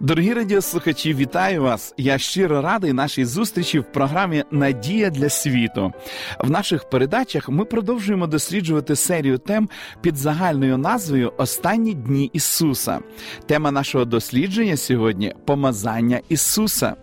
Дорогі радіослухачі, вітаю вас! Я щиро радий нашій зустрічі в програмі Надія для світу. В наших передачах ми продовжуємо досліджувати серію тем під загальною назвою Останні дні Ісуса. Тема нашого дослідження сьогодні помазання Ісуса.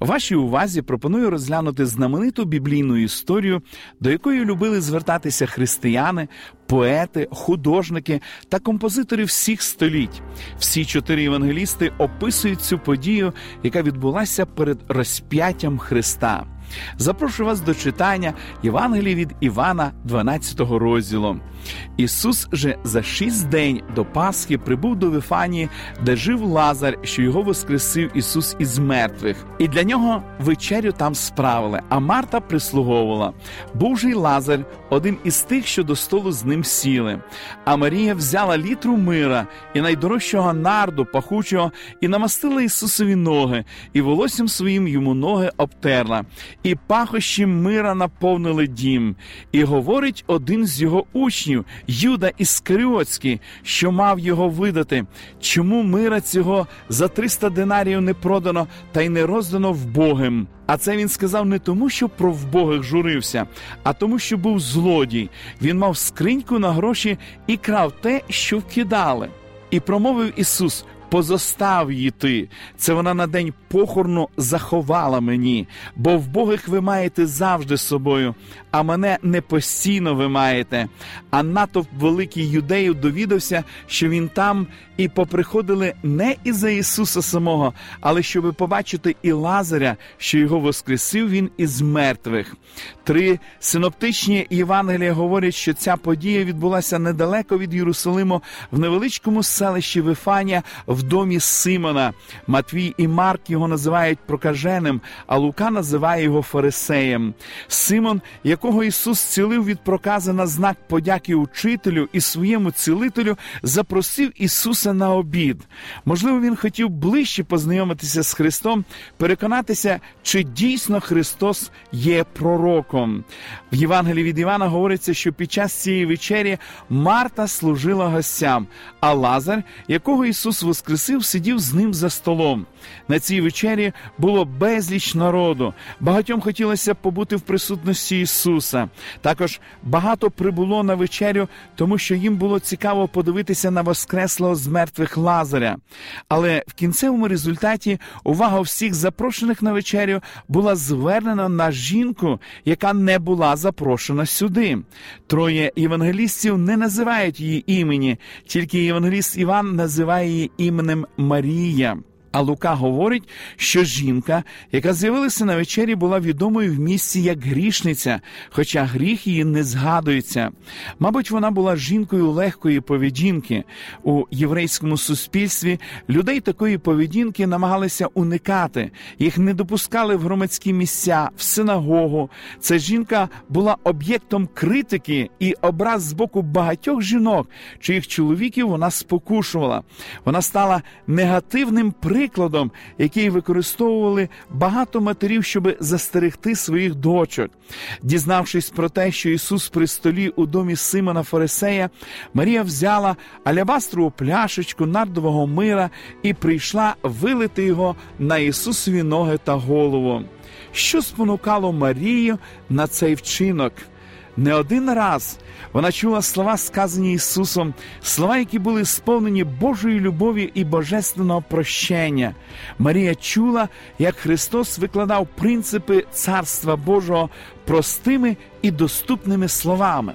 Вашій увазі пропоную розглянути знамениту біблійну історію, до якої любили звертатися християни, поети, художники та композитори всіх століть. Всі чотири євангелісти описують цю подію, яка відбулася перед розп'яттям Христа. Запрошую вас до читання Євангелії від Івана, 12 розділу. Ісус же за шість день до Пасхи прибув до Вифанії, де жив Лазар, що його воскресив Ісус із мертвих, і для нього вечерю там справили. А Марта прислуговувала. Був же й Лазар, один із тих, що до столу з ним сіли. А Марія взяла літру мира і найдорожчого нарду, пахучого, і намастила Ісусові ноги, і волоссям своїм йому ноги обтерла, і пахощі мира наповнили дім. І говорить один з його учнів Юда Іскаріотський, що мав його видати, чому мира цього за 300 динарів не продано та й не роздано вбогим. А це він сказав не тому, що про вбогих журився, а тому, що був злодій. Він мав скриньку на гроші і крав те, що вкидали. І промовив Ісус: позостав її ти. Це вона на день похорну заховала мені, бо в Богих ви маєте завжди з собою, а мене не постійно ви маєте. А натовп великий юдеїв довідався, що він там і поприходили не із за Ісуса самого, але щоби побачити і Лазаря, що його воскресив він із мертвих. Три синоптичні Євангелія говорять, що ця подія відбулася недалеко від Єрусалиму в невеличкому селищі Вифанія в домі Симона. Матвій і Марк його називають прокаженим, а Лука називає його Фарисеєм. Симон, якого Ісус цілив від прокази на знак подяки учителю і своєму цілителю, запросив Ісуса на обід. Можливо, він хотів ближче познайомитися з Христом, переконатися, чи дійсно Христос є пророком. В Євангелії від Івана говориться, що під час цієї вечері Марта служила гостям, а Лазар, якого Ісус воскресив, сидів з ним за столом. На цій вечері було безліч народу. Багатьом хотілося побути в присутності Ісуса. Також багато прибуло на вечерю, тому що їм було цікаво подивитися на воскреслого з мертвих Лазаря. Але в кінцевому результаті увага всіх запрошених на вечерю була звернена на жінку, яка не була запрошена сюди. Троє євангелістів не називають її імені, тільки євангеліст Іван називає її іменем Марія. А Лука говорить, що жінка, яка з'явилася на вечері, була відомою в місті як грішниця, хоча гріх її не згадується. Мабуть, вона була жінкою легкої поведінки. У єврейському суспільстві людей такої поведінки намагалися уникати, їх не допускали в громадські місця, в синагогу. Ця жінка була об'єктом критики і образ з боку багатьох жінок, чиїх чоловіків вона спокушувала. Вона стала негативним прикладом прикладом, який використовували багато матерів, щоб застерегти своїх дочок. Дізнавшись про те, що Ісус при столі у домі Симона Фарисея, Марія взяла алябастрову пляшечку нардового мира і прийшла вилити його на Ісусові ноги та голову. Що спонукало Марію на цей вчинок? Не один раз вона чула слова, сказані Ісусом, слова, які були сповнені Божої любові і божественного прощення. Марія чула, як Христос викладав принципи Царства Божого простими і доступними словами.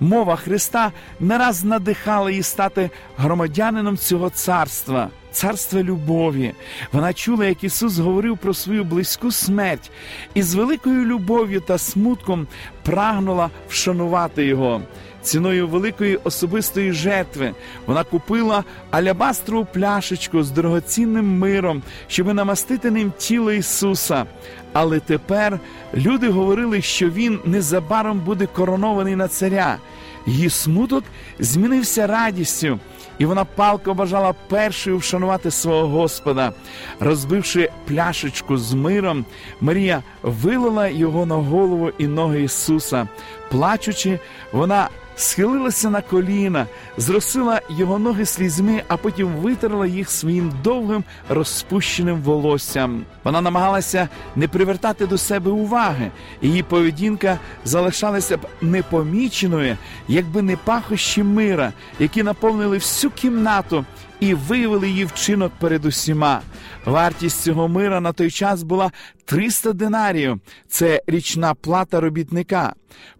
Мова Христа не раз надихала її стати громадянином цього царства. царства любові. Вона чула, як Ісус говорив про свою близьку смерть, і з великою любов'ю та смутком прагнула вшанувати його. Ціною великої особистої жертви вона купила алябастрову пляшечку з дорогоцінним миром, щоб намастити ним тіло Ісуса. Але тепер люди говорили, що він незабаром буде коронований на царя. Її смуток змінився радістю, і вона палко бажала першою вшанувати свого Господа. Розбивши пляшечку з миром, Марія вилила його на голову і ноги Ісуса. Плачучи, вона схилилася на коліна, зросила його ноги слізьми, а потім витерла їх своїм довгим розпущеним волоссям. Вона намагалася не привертати до себе уваги. Її поведінка залишалася б непоміченою, якби не пахощі мира, які наповнили всю кімнату і виявили її вчинок перед усіма. Вартість цього мира на той час була 300 динарів. Це річна плата робітника.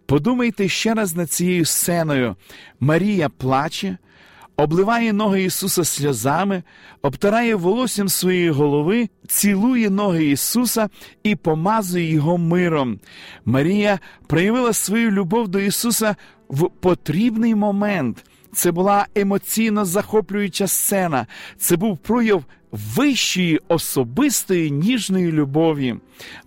Подумайте ще раз над цією сценою. Марія плаче, обливає ноги Ісуса сльозами, обтирає волоссям своєї голови, цілує ноги Ісуса і помазує Його миром. Марія проявила свою любов до Ісуса в потрібний момент. Це була емоційно захоплююча сцена. Це був прояв вищої особистої ніжної любові.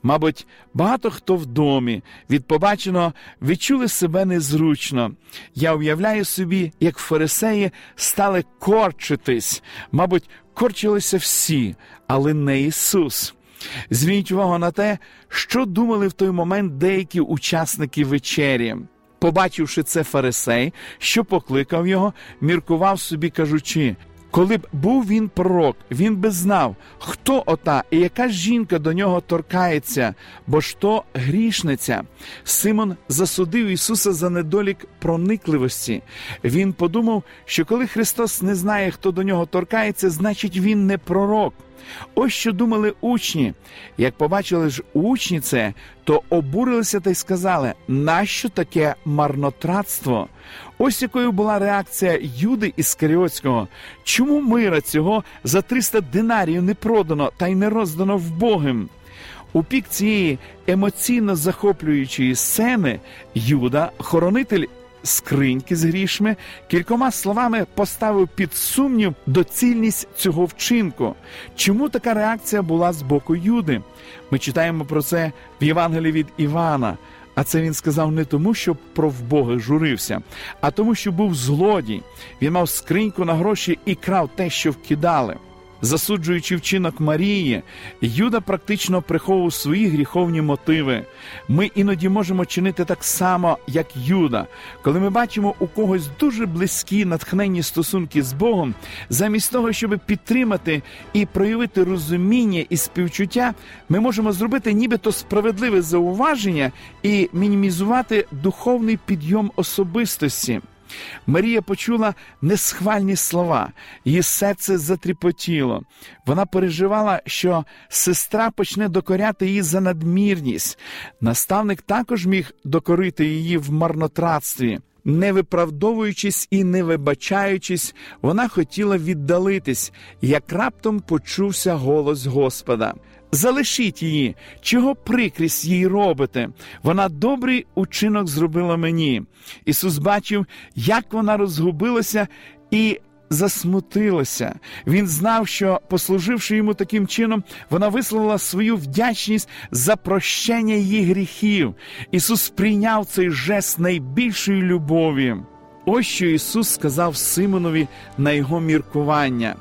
Мабуть, багато хто в домі від побаченого відчули себе незручно. Я уявляю собі, як фарисеї стали корчитись. Мабуть, корчилися всі, але не Ісус. Зверніть увагу на те, що думали в той момент деякі учасники вечері. Побачивши це фарисей, що покликав його, міркував собі, кажучи: коли б був він пророк, він би знав, хто ота і яка жінка до нього торкається, бо ж то грішниця. Симон засудив Ісуса за недолік проникливості. Він подумав, що коли Христос не знає, хто до нього торкається, значить він не пророк. Ось що думали учні. Як побачили ж учні це, то обурилися та й сказали, нащо таке марнотратство? Ось якою була реакція Юди Іскаріотського. Чому мира цього за 300 динарів не продано та й не роздано в Богим? У пік цієї емоційно захоплюючої сцени Юда, хоронитель скриньки з грішми, кількома словами поставив під сумнів доцільність цього вчинку. Чому така реакція була з боку Юди? Ми читаємо про це в Євангелії від Івана. А це він сказав не тому, що про вбоги журився, а тому, що був злодій. Він мав скриньку на гроші і крав те, що вкидали. Засуджуючи вчинок Марії, Юда практично приховував свої гріховні мотиви. Ми іноді можемо чинити так само, як Юда, коли ми бачимо у когось дуже близькі натхненні стосунки з Богом, замість того, щоб підтримати і проявити розуміння і співчуття, ми можемо зробити нібито справедливе зауваження і мінімізувати духовний підйом особистості. Марія почула несхвальні слова, її серце затріпотіло. Вона переживала, що сестра почне докоряти її за надмірність. Наставник також міг докорити її в марнотратстві. Не виправдовуючись і не вибачаючись, вона хотіла віддалитись, як раптом почувся голос Господа. Залишіть її, чого прикрість їй робите. Вона добрий учинок зробила мені. Ісус бачив, як вона розгубилася і засмутилася. Він знав, що, послуживши йому таким чином, вона висловила свою вдячність за прощення її гріхів. Ісус прийняв цей жест найбільшої любові. Ось що Ісус сказав Симонові на його міркування.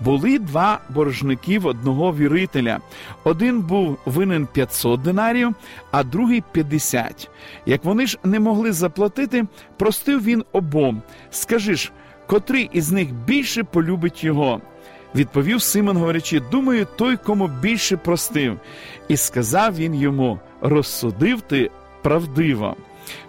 Були два боржники в одного вірителя. Один був винен 500 динарів, а другий 50. Як вони ж не могли заплатити, простив він обом. Скажи ж, котрий із них більше полюбить його? Відповів Симон, говорячи, думаю, той, кому більше простив. І сказав він йому: розсудив ти правдиво.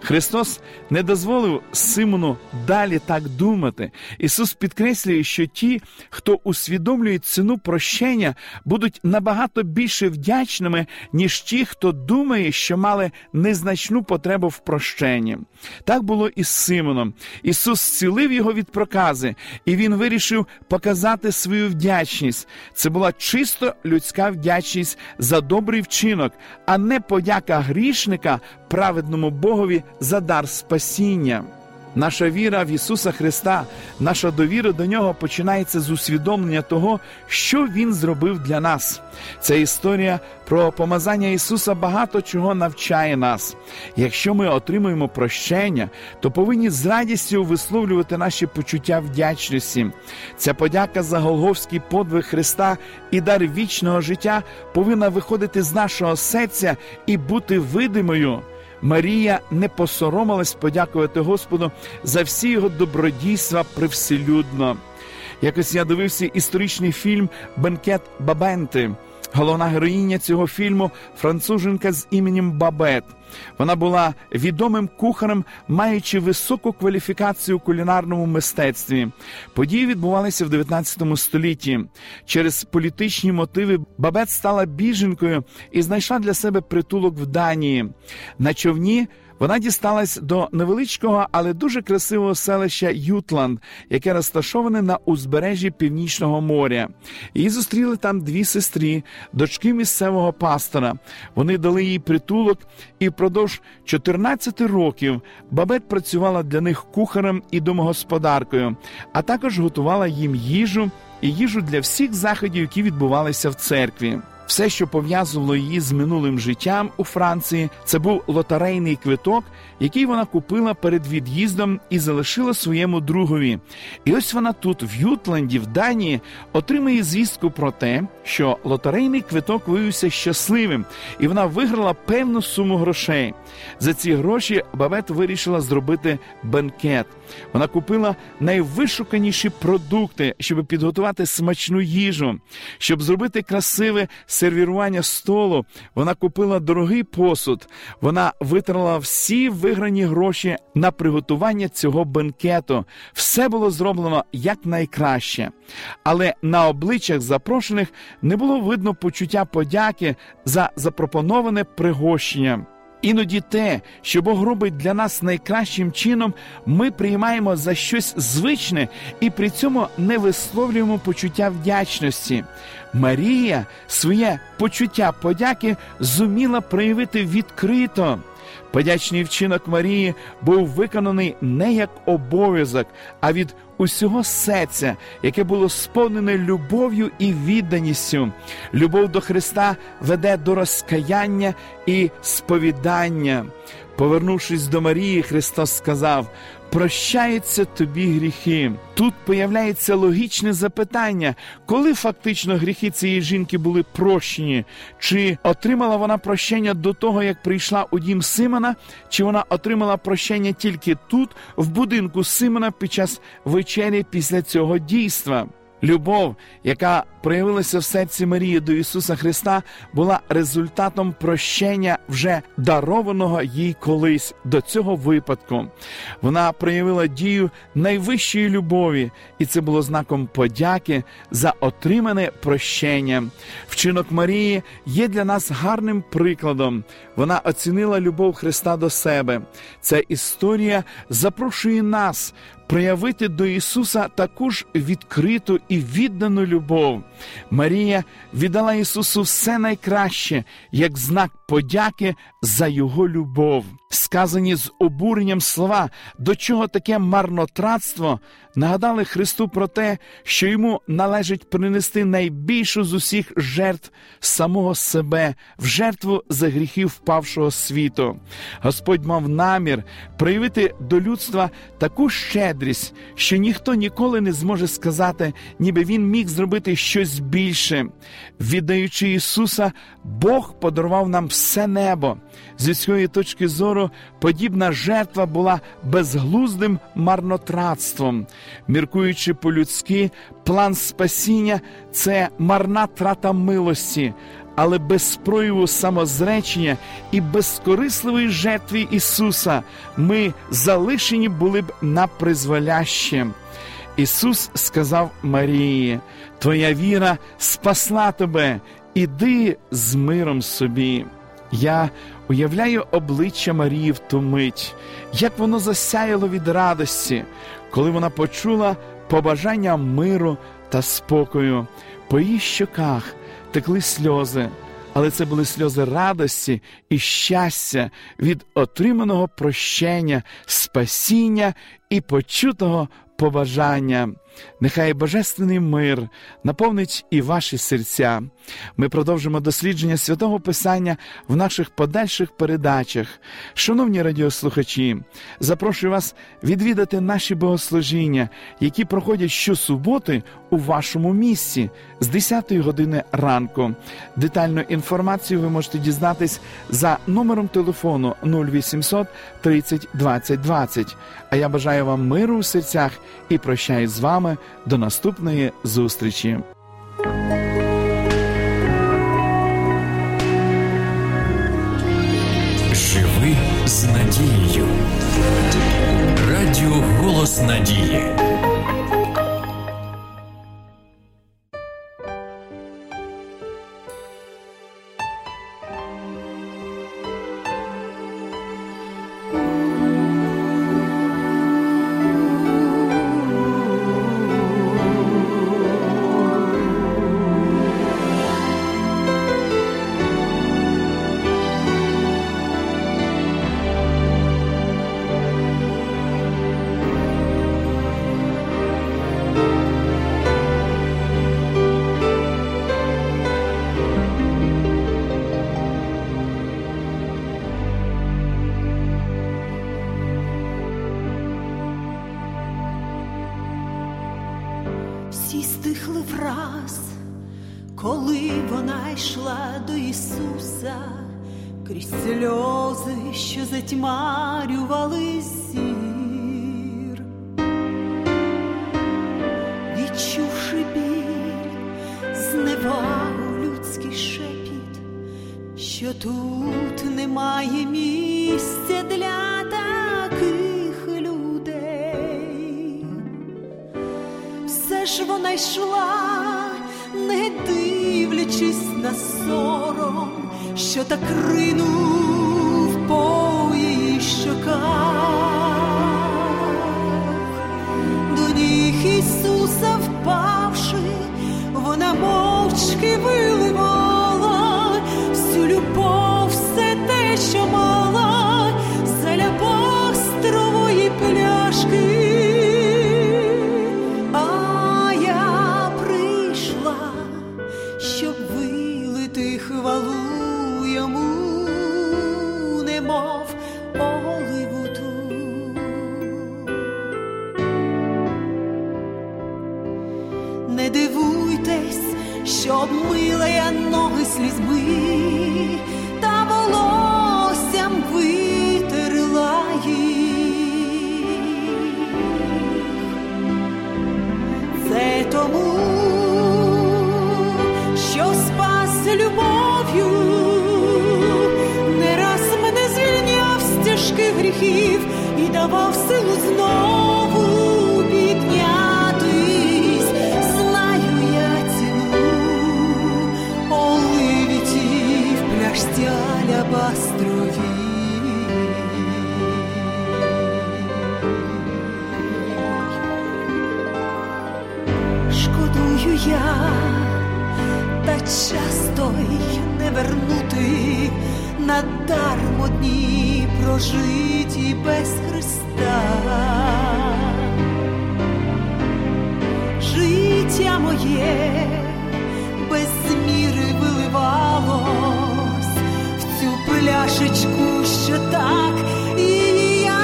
Христос не дозволив Симону далі так думати. Ісус підкреслює, що ті, хто усвідомлює ціну прощення, будуть набагато більше вдячними, ніж ті, хто думає, що мали незначну потребу в прощенні. Так було і з Симоном. Ісус зцілив його від прокази, і він вирішив показати свою вдячність. Це була чисто людська вдячність за добрий вчинок, а не подяка грішника праведному Богові за дар спасіння. Наша віра в Ісуса Христа, наша довіра до Нього починається з усвідомлення того, що Він зробив для нас. Ця історія про помазання Ісуса багато чого навчає нас. Якщо ми отримуємо прощення, то повинні з радістю висловлювати наші почуття вдячності. Ця подяка за Голговський подвиг Христа і дар вічного життя повинна виходити з нашого серця і бути видимою. Марія не посоромилась подякувати Господу за всі його добродійства привселюдно. Якось я дивився історичний фільм Бенкет Бабенти. Головна героїня цього фільму француженка з іменем Бабет. Вона була відомим кухарем, маючи високу кваліфікацію у кулінарному мистецтві. Події відбувалися в 19 столітті. Через політичні мотиви Бабет стала біженкою і знайшла для себе притулок в Данії. На човні вона дісталась до невеличкого, але дуже красивого селища Ютланд, яке розташоване на узбережжі Північного моря. Її зустріли там дві сестри, дочки місцевого пастора. Вони дали їй притулок, і впродовж 14 років бабет працювала для них кухарем і домогосподаркою, а також готувала їм їжу і їжу для всіх заходів, які відбувалися в церкві. Все, що пов'язувало її з минулим життям у Франції, це був лотерейний квиток, який вона купила перед від'їздом і залишила своєму другові. І ось вона тут, в Ютланді, в Данії, отримує звістку про те, що лотерейний квиток виявився щасливим, і вона виграла певну суму грошей. За ці гроші Бабет вирішила зробити бенкет. Вона купила найвишуканіші продукти, щоб підготувати смачну їжу, щоб зробити красиве сервірування столу. Вона купила дорогий посуд. Вона витрала всі виграні гроші на приготування цього бенкету. Все було зроблено якнайкраще. Але на обличчях запрошених не було видно почуття подяки за запропоноване пригощення. Іноді те, що Бог робить для нас найкращим чином, ми приймаємо за щось звичне і при цьому не висловлюємо почуття вдячності. Марія своє почуття подяки зуміла проявити відкрито. Подячний вчинок Марії був виконаний не як обов'язок, а від усього серця, яке було сповнене любов'ю і відданістю. Любов до Христа веде до розкаяння і сповідання. Повернувшись до Марії, Христос сказав: прощаються тобі гріхи. Тут появляється логічне запитання, коли фактично гріхи цієї жінки були прощені, чи отримала вона прощення до того, як прийшла у дім Симона, чи вона отримала прощення тільки тут, в будинку Симона, під час вечері після цього дійства. Любов, яка проявилася в серці Марії до Ісуса Христа, була результатом прощення вже дарованого їй колись до цього випадку. Вона проявила дію найвищої любові, і це було знаком подяки за отримане прощення. Вчинок Марії є для нас гарним прикладом. Вона оцінила любов Христа до себе. Ця історія запрошує нас проявити до Ісуса таку ж відкриту і віддану любов. Марія віддала Ісусу все найкраще як знак подяки за Його любов. Сказані з обуренням слова, до чого таке марнотратство, нагадали Христу про те, що йому належить принести найбільшу з усіх жертв самого себе в жертву за гріхів впавшого світу. Господь мав намір проявити до людства таку щедрість, що ніхто ніколи не зможе сказати, ніби він міг зробити щось більше. Віддаючи Ісуса, Бог подарував нам все небо. З людської точки зору подібна жертва була безглуздим марнотратством. Міркуючи по-людськи, план спасіння це марна трата милості. але без прояву самозречення і безкорисливої жертви Ісуса ми залишені були б на призволяще. Ісус сказав Марії: Твоя віра спасла тебе, іди з миром собі. Я уявляю обличчя Марії в ту мить, як воно засяяло від радості, коли вона почула побажання миру та спокою. По її щоках текли сльози, але це були сльози радості і щастя від отриманого прощення, спасіння і почутого побажання. Нехай Божественний мир наповнить і ваші серця. Ми продовжимо дослідження святого Писання в наших подальших передачах. Шановні радіослухачі, запрошую вас відвідати наші богослужіння, які проходять щосуботи у вашому місці з 10 години ранку. Детальну інформацію ви можете дізнатись за номером телефону 0800 30 20 20. А я бажаю вам миру у серцях і прощаюсь з вами вами до наступної зустрічі. Крізь сльози, що затьмарювали зір, відчувши біль, зневагу людський шепіт, що тут немає місця для таких людей, все ж вона йшла, не дивлячись на сором що так ринув по її щоках, до ніг Ісуса впавши, вона мовчки виливала всю любов, все те, що мала, заля пострової пляшки. Давав силу знову. Життя моє без міри виливалось в цю пляшечку, що так і я